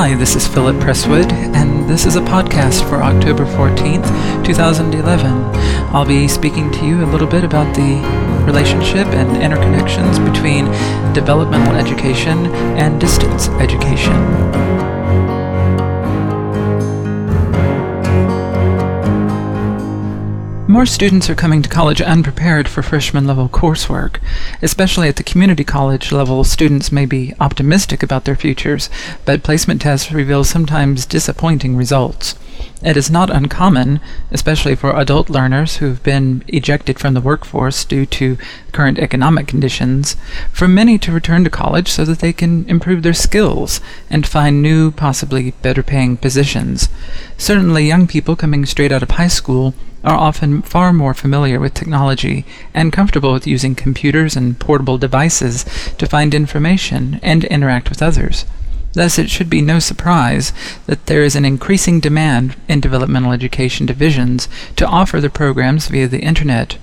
Hi, this is Philip Presswood, and this is a podcast for October 14th, 2011. I'll be speaking to you a little bit about the relationship and interconnections between developmental education and distance education. More students are coming to college unprepared for freshman level coursework. Especially at the community college level, students may be optimistic about their futures, but placement tests reveal sometimes disappointing results. It is not uncommon, especially for adult learners who've been ejected from the workforce due to current economic conditions, for many to return to college so that they can improve their skills and find new, possibly better paying positions. Certainly, young people coming straight out of high school are often far more familiar with technology and comfortable with using computers and portable devices to find information and interact with others. Thus, it should be no surprise that there is an increasing demand in developmental education divisions to offer the programs via the Internet.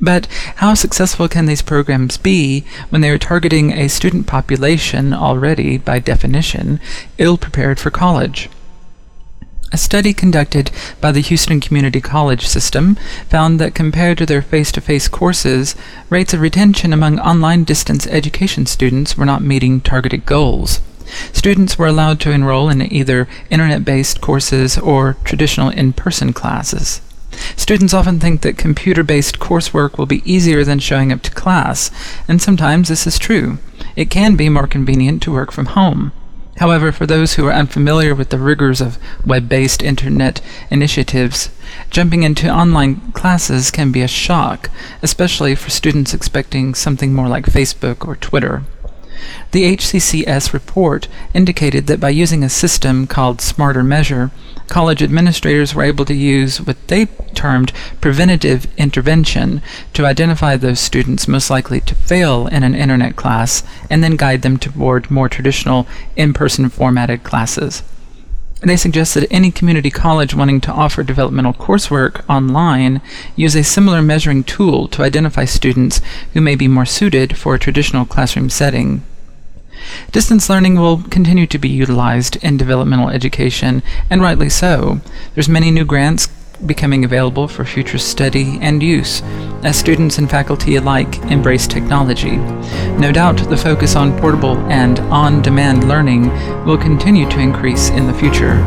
But how successful can these programs be when they are targeting a student population already, by definition, ill prepared for college? A study conducted by the Houston Community College system found that compared to their face to face courses, rates of retention among online distance education students were not meeting targeted goals. Students were allowed to enroll in either internet based courses or traditional in person classes. Students often think that computer based coursework will be easier than showing up to class, and sometimes this is true. It can be more convenient to work from home. However, for those who are unfamiliar with the rigors of web based internet initiatives, jumping into online classes can be a shock, especially for students expecting something more like Facebook or Twitter. The HCCS report indicated that by using a system called Smarter Measure, college administrators were able to use what they termed preventative intervention to identify those students most likely to fail in an internet class and then guide them toward more traditional in person formatted classes. They suggest that any community college wanting to offer developmental coursework online use a similar measuring tool to identify students who may be more suited for a traditional classroom setting. Distance learning will continue to be utilized in developmental education, and rightly so. There's many new grants becoming available for future study and use as students and faculty alike embrace technology. No doubt the focus on portable and on demand learning will continue to increase in the future.